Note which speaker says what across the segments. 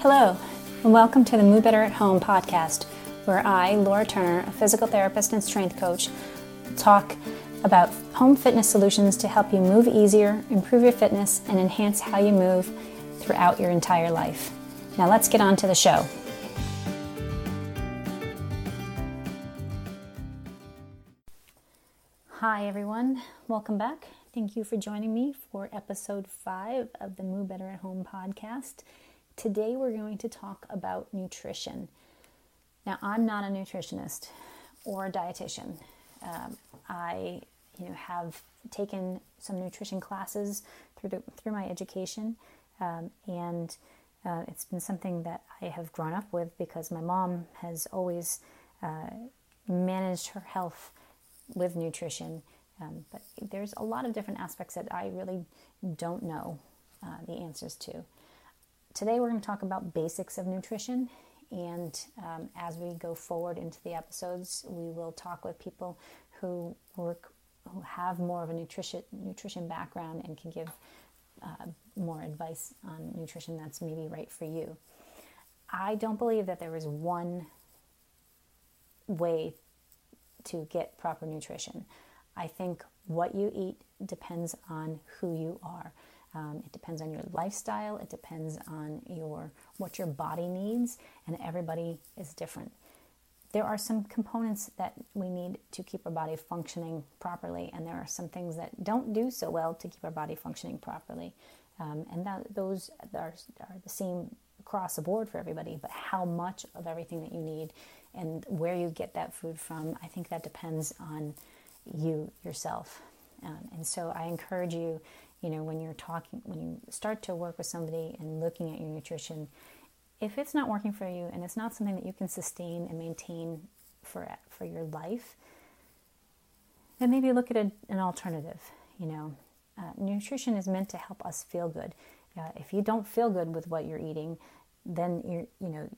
Speaker 1: Hello, and welcome to the Move Better at Home podcast, where I, Laura Turner, a physical therapist and strength coach, talk about home fitness solutions to help you move easier, improve your fitness, and enhance how you move throughout your entire life. Now, let's get on to the show. Hi, everyone. Welcome back. Thank you for joining me for episode five of the Move Better at Home podcast. Today we're going to talk about nutrition. Now, I'm not a nutritionist or a dietitian. Um, I, you know, have taken some nutrition classes through the, through my education, um, and uh, it's been something that I have grown up with because my mom has always uh, managed her health with nutrition. Um, but there's a lot of different aspects that I really don't know uh, the answers to. Today, we're going to talk about basics of nutrition. And um, as we go forward into the episodes, we will talk with people who work, who have more of a nutrition nutrition background and can give uh, more advice on nutrition that's maybe right for you. I don't believe that there is one way to get proper nutrition. I think what you eat depends on who you are. Um, it depends on your lifestyle. It depends on your what your body needs, and everybody is different. There are some components that we need to keep our body functioning properly, and there are some things that don't do so well to keep our body functioning properly. Um, and that, those are, are the same across the board for everybody. But how much of everything that you need and where you get that food from, I think that depends on you yourself. Um, and so I encourage you you know, when you're talking, when you start to work with somebody and looking at your nutrition, if it's not working for you and it's not something that you can sustain and maintain for for your life, then maybe look at a, an alternative. You know, uh, nutrition is meant to help us feel good. Uh, if you don't feel good with what you're eating, then you're you know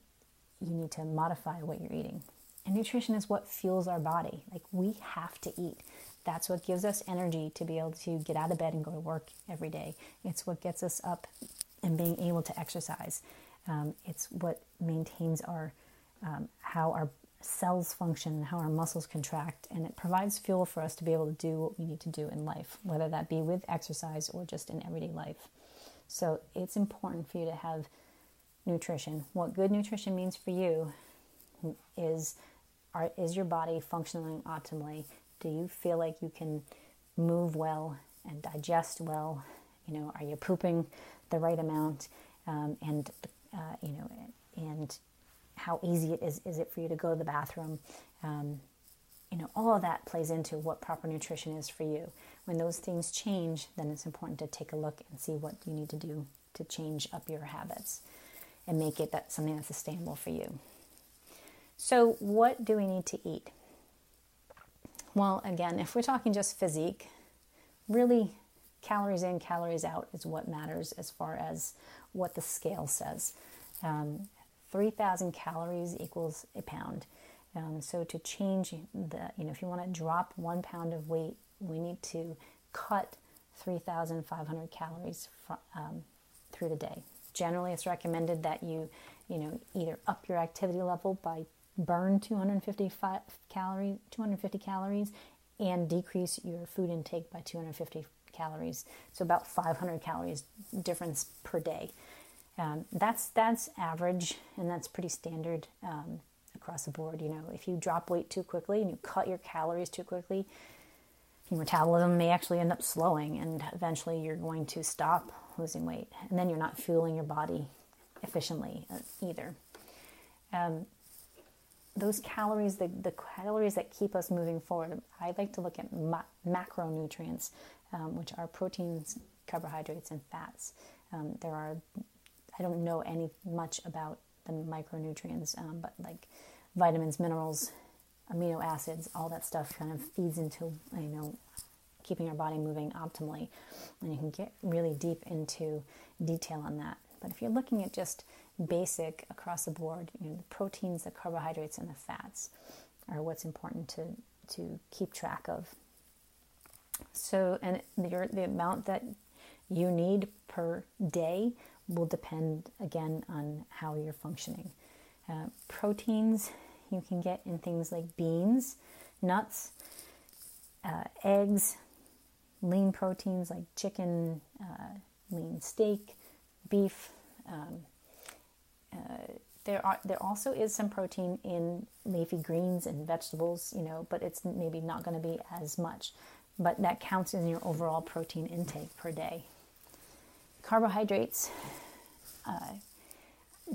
Speaker 1: you need to modify what you're eating. And nutrition is what fuels our body. Like we have to eat. That's what gives us energy to be able to get out of bed and go to work every day. It's what gets us up and being able to exercise. Um, it's what maintains our um, how our cells function, how our muscles contract, and it provides fuel for us to be able to do what we need to do in life, whether that be with exercise or just in everyday life. So it's important for you to have nutrition. What good nutrition means for you is are, is your body functioning optimally do you feel like you can move well and digest well? You know, are you pooping the right amount? Um, and uh, you know, and how easy it is is it for you to go to the bathroom? Um, you know, all of that plays into what proper nutrition is for you. When those things change, then it's important to take a look and see what you need to do to change up your habits and make it that something that's sustainable for you. So, what do we need to eat? Well, again, if we're talking just physique, really calories in, calories out is what matters as far as what the scale says. Um, 3,000 calories equals a pound. Um, so to change the, you know, if you want to drop one pound of weight, we need to cut 3,500 calories um, through the day. Generally, it's recommended that you, you know, either up your activity level by burn 255 calories 250 calories and decrease your food intake by 250 calories. So about 500 calories difference per day. Um, that's that's average and that's pretty standard um, across the board. You know if you drop weight too quickly and you cut your calories too quickly your metabolism may actually end up slowing and eventually you're going to stop losing weight and then you're not fueling your body efficiently uh, either. Um, those calories, the, the calories that keep us moving forward, I like to look at ma- macronutrients, um, which are proteins, carbohydrates, and fats. Um, there are, I don't know any much about the micronutrients, um, but like vitamins, minerals, amino acids, all that stuff kind of feeds into, you know, keeping our body moving optimally. And you can get really deep into detail on that. But if you're looking at just basic across the board. You know, the proteins, the carbohydrates, and the fats are what's important to to keep track of. So, and the, the amount that you need per day will depend again on how you're functioning. Uh, proteins you can get in things like beans, nuts, uh, eggs, lean proteins like chicken, uh, lean steak, beef. Um, there are there also is some protein in leafy greens and vegetables, you know, but it's maybe not going to be as much. But that counts in your overall protein intake per day. Carbohydrates, uh,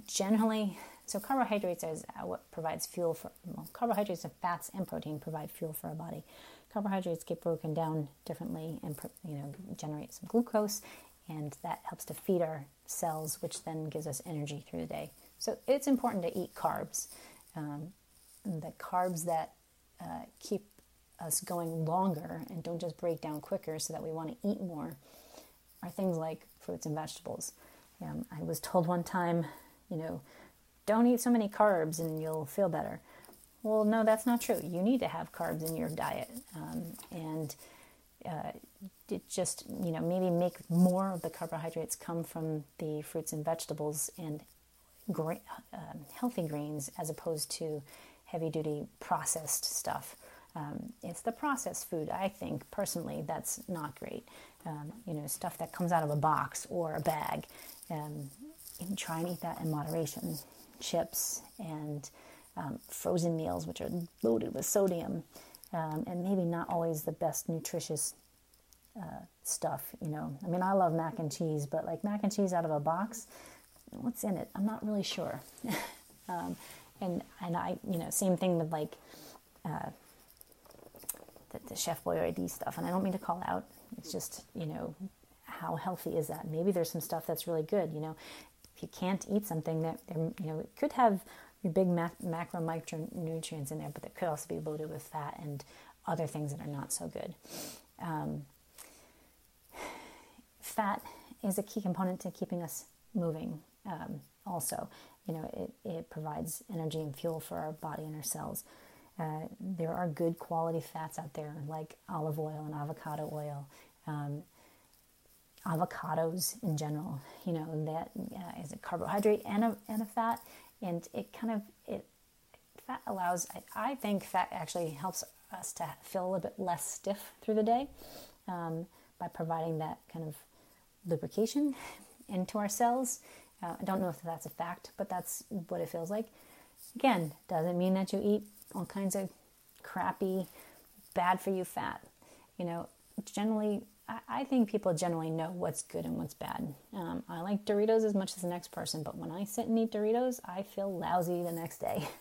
Speaker 1: generally, so carbohydrates is what provides fuel for well, carbohydrates and fats and protein provide fuel for our body. Carbohydrates get broken down differently and you know generate some glucose, and that helps to feed our cells, which then gives us energy through the day. So it's important to eat carbs. Um, the carbs that uh, keep us going longer and don't just break down quicker so that we want to eat more are things like fruits and vegetables. Um, I was told one time, you know, don't eat so many carbs and you'll feel better. Well, no, that's not true. You need to have carbs in your diet. Um, and uh, it just, you know, maybe make more of the carbohydrates come from the fruits and vegetables and gra- uh, healthy grains as opposed to heavy duty processed stuff. Um, it's the processed food, I think, personally, that's not great. Um, you know, stuff that comes out of a box or a bag. Um, try and eat that in moderation. Chips and um, frozen meals, which are loaded with sodium, um, and maybe not always the best nutritious uh, stuff. You know, I mean, I love mac and cheese, but like mac and cheese out of a box, what's in it? I'm not really sure. um, and and I, you know, same thing with like uh, the, the Chef Boyardee stuff. And I don't mean to call out. It's just you know, how healthy is that? Maybe there's some stuff that's really good. You know, if you can't eat something that you know it could have your big mac- macro micronutrients in there, but it could also be loaded with fat and other things that are not so good. Um, fat is a key component to keeping us moving um, also. You know, it, it provides energy and fuel for our body and our cells. Uh, there are good quality fats out there like olive oil and avocado oil. Um, avocados in general, you know, that uh, is a carbohydrate and a, and a fat. And it kind of, it fat allows, I, I think fat actually helps us to feel a little bit less stiff through the day um, by providing that kind of lubrication into our cells uh, I don't know if that's a fact, but that's what it feels like. Again, doesn't mean that you eat all kinds of crappy, bad for you fat. You know, generally, I, I think people generally know what's good and what's bad. Um, I like Doritos as much as the next person, but when I sit and eat Doritos, I feel lousy the next day.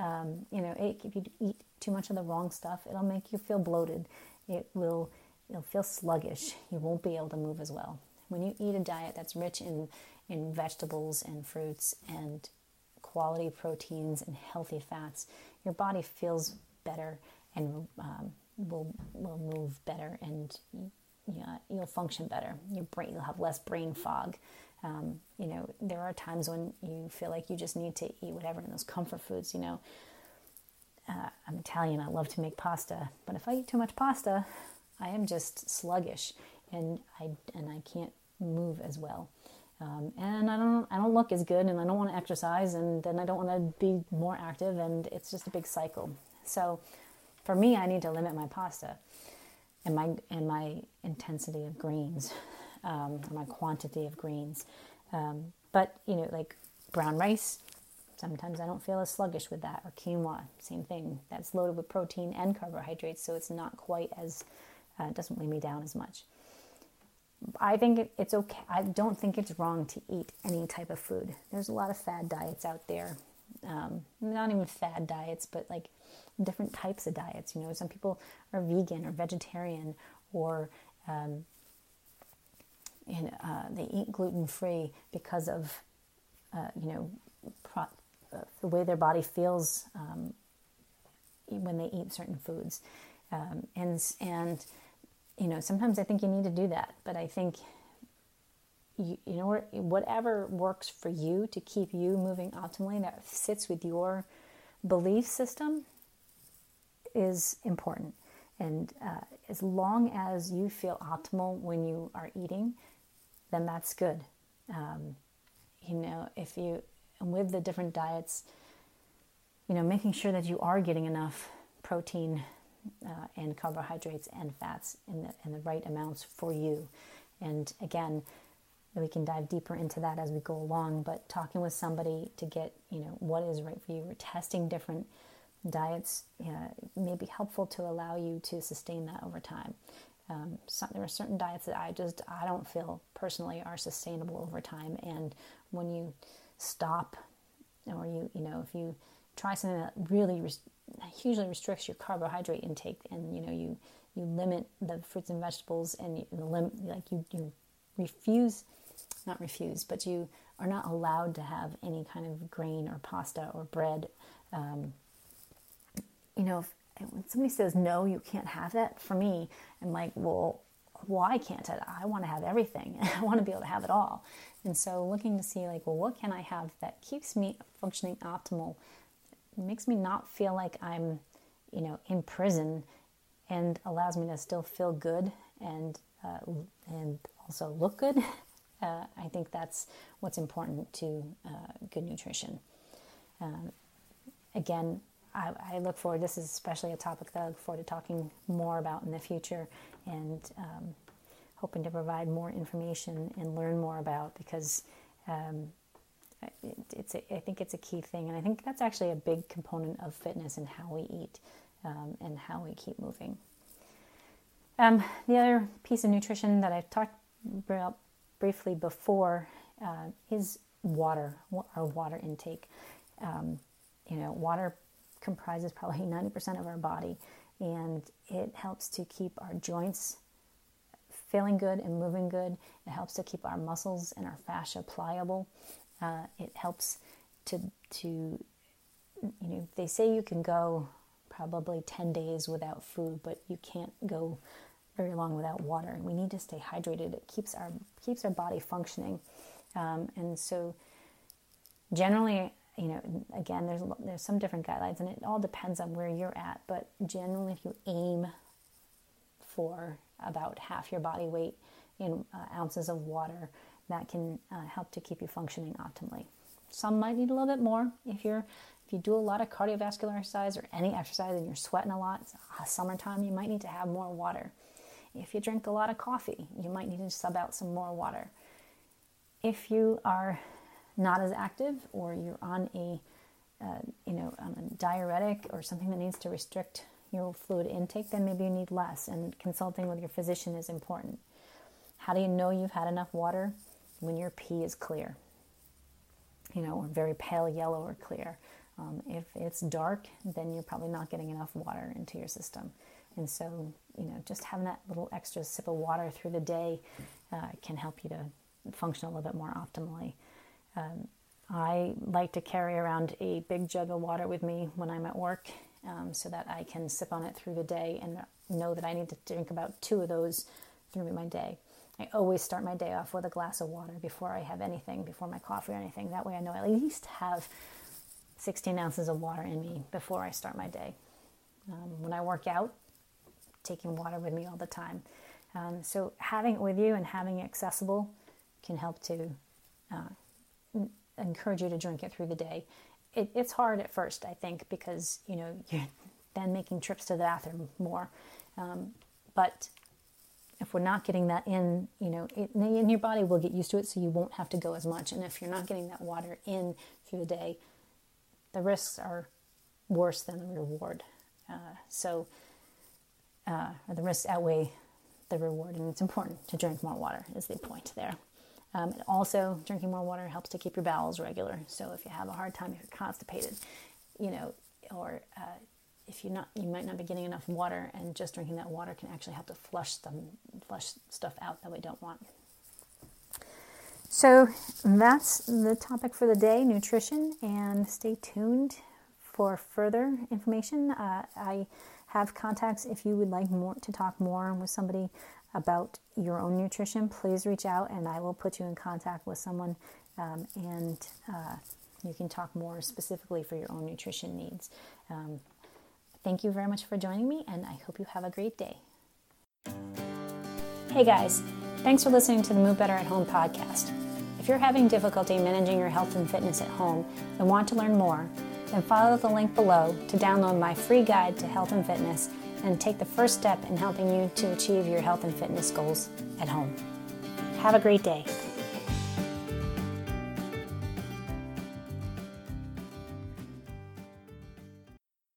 Speaker 1: Um, you know, it, if you eat too much of the wrong stuff, it'll make you feel bloated. It will, you'll feel sluggish. You won't be able to move as well. When you eat a diet that's rich in in vegetables and fruits and quality proteins and healthy fats, your body feels better and um, will will move better and yeah, you'll function better. Your brain you'll have less brain fog. Um, you know, there are times when you feel like you just need to eat whatever in those comfort foods. You know, uh, I'm Italian. I love to make pasta, but if I eat too much pasta, I am just sluggish and I and I can't move as well. Um, and I don't I don't look as good, and I don't want to exercise, and then I don't want to be more active, and it's just a big cycle. So, for me, I need to limit my pasta and my and my intensity of greens, um, my quantity of greens. Um, but you know, like brown rice, sometimes I don't feel as sluggish with that, or quinoa, same thing. That's loaded with protein and carbohydrates, so it's not quite as uh, doesn't weigh me down as much. I think it's okay. I don't think it's wrong to eat any type of food. There's a lot of fad diets out there. Um, not even fad diets, but like different types of diets. You know, some people are vegan or vegetarian, or um, uh, they eat gluten free because of uh, you know pro- uh, the way their body feels um, when they eat certain foods, um, and and you know, sometimes I think you need to do that, but I think you, you know whatever works for you to keep you moving optimally that sits with your belief system is important. And uh, as long as you feel optimal when you are eating, then that's good. Um, you know, if you, and with the different diets, you know, making sure that you are getting enough protein uh, and carbohydrates and fats in the, in the right amounts for you. And again, we can dive deeper into that as we go along, but talking with somebody to get, you know, what is right for you, or testing different diets uh, may be helpful to allow you to sustain that over time. Um, there are certain diets that I just I don't feel personally are sustainable over time, and when you stop, or you you know if you try something that really res- hugely restricts your carbohydrate intake, and you know you you limit the fruits and vegetables, and you lim- like you you refuse, not refuse, but you are not allowed to have any kind of grain or pasta or bread. Um, you know, if, when somebody says no, you can't have that. For me, I'm like, well, why can't I? I want to have everything. I want to be able to have it all. And so, looking to see like, well, what can I have that keeps me functioning optimal, makes me not feel like I'm, you know, in prison, and allows me to still feel good and uh, and also look good. Uh, I think that's what's important to uh, good nutrition. Um, again, I, I, look forward, this is especially a topic that I look forward to talking more about in the future and um, hoping to provide more information and learn more about because um, it's a, I think it's a key thing. And I think that's actually a big component of fitness and how we eat um, and how we keep moving. Um, the other piece of nutrition that I've talked about briefly before uh, is water, our water intake. Um, you know, water comprises probably 90% of our body, and it helps to keep our joints feeling good and moving good. It helps to keep our muscles and our fascia pliable. Uh, it helps to to you know they say you can go probably 10 days without food, but you can't go very long without water. And we need to stay hydrated. It keeps our keeps our body functioning, um, and so generally you know, again, there's there's some different guidelines, and it all depends on where you're at. But generally, if you aim for about half your body weight in uh, ounces of water, that can uh, help to keep you functioning optimally. Some might need a little bit more if you're if you do a lot of cardiovascular exercise or any exercise and you're sweating a lot. Uh, summertime, you might need to have more water. If you drink a lot of coffee, you might need to sub out some more water. If you are not as active or you're on a uh, you know on a diuretic or something that needs to restrict your fluid intake then maybe you need less and consulting with your physician is important how do you know you've had enough water when your pee is clear you know or very pale yellow or clear. Um, if it's dark then you're probably not getting enough water into your system. And so you know just having that little extra sip of water through the day uh, can help you to function a little bit more optimally. Um, I like to carry around a big jug of water with me when I'm at work um, so that I can sip on it through the day and know that I need to drink about two of those through my day. I always start my day off with a glass of water before I have anything, before my coffee or anything. That way I know I at least have 16 ounces of water in me before I start my day. Um, when I work out, taking water with me all the time. Um, so having it with you and having it accessible can help to uh, encourage you to drink it through the day. It, it's hard at first, I think, because you know you're then making trips to the bathroom more. Um, but we're not getting that in, you know, and your body will get used to it, so you won't have to go as much. And if you're not getting that water in through the day, the risks are worse than the reward. Uh, so, uh, the risks outweigh the reward, and it's important to drink more water. Is the point there? Um, also, drinking more water helps to keep your bowels regular. So if you have a hard time, if you're constipated, you know, or uh, if you're not, you might not be getting enough water, and just drinking that water can actually help to flush them, flush stuff out that we don't want. So that's the topic for the day: nutrition. And stay tuned for further information. Uh, I have contacts if you would like more to talk more with somebody about your own nutrition, please reach out and I will put you in contact with someone um, and uh, you can talk more specifically for your own nutrition needs. Um, thank you very much for joining me and I hope you have a great day. Hey guys, Thanks for listening to the Move Better at Home podcast. If you're having difficulty managing your health and fitness at home and want to learn more, then follow the link below to download my free guide to health and fitness and take the first step in helping you to achieve your health and fitness goals at home. Have a great day.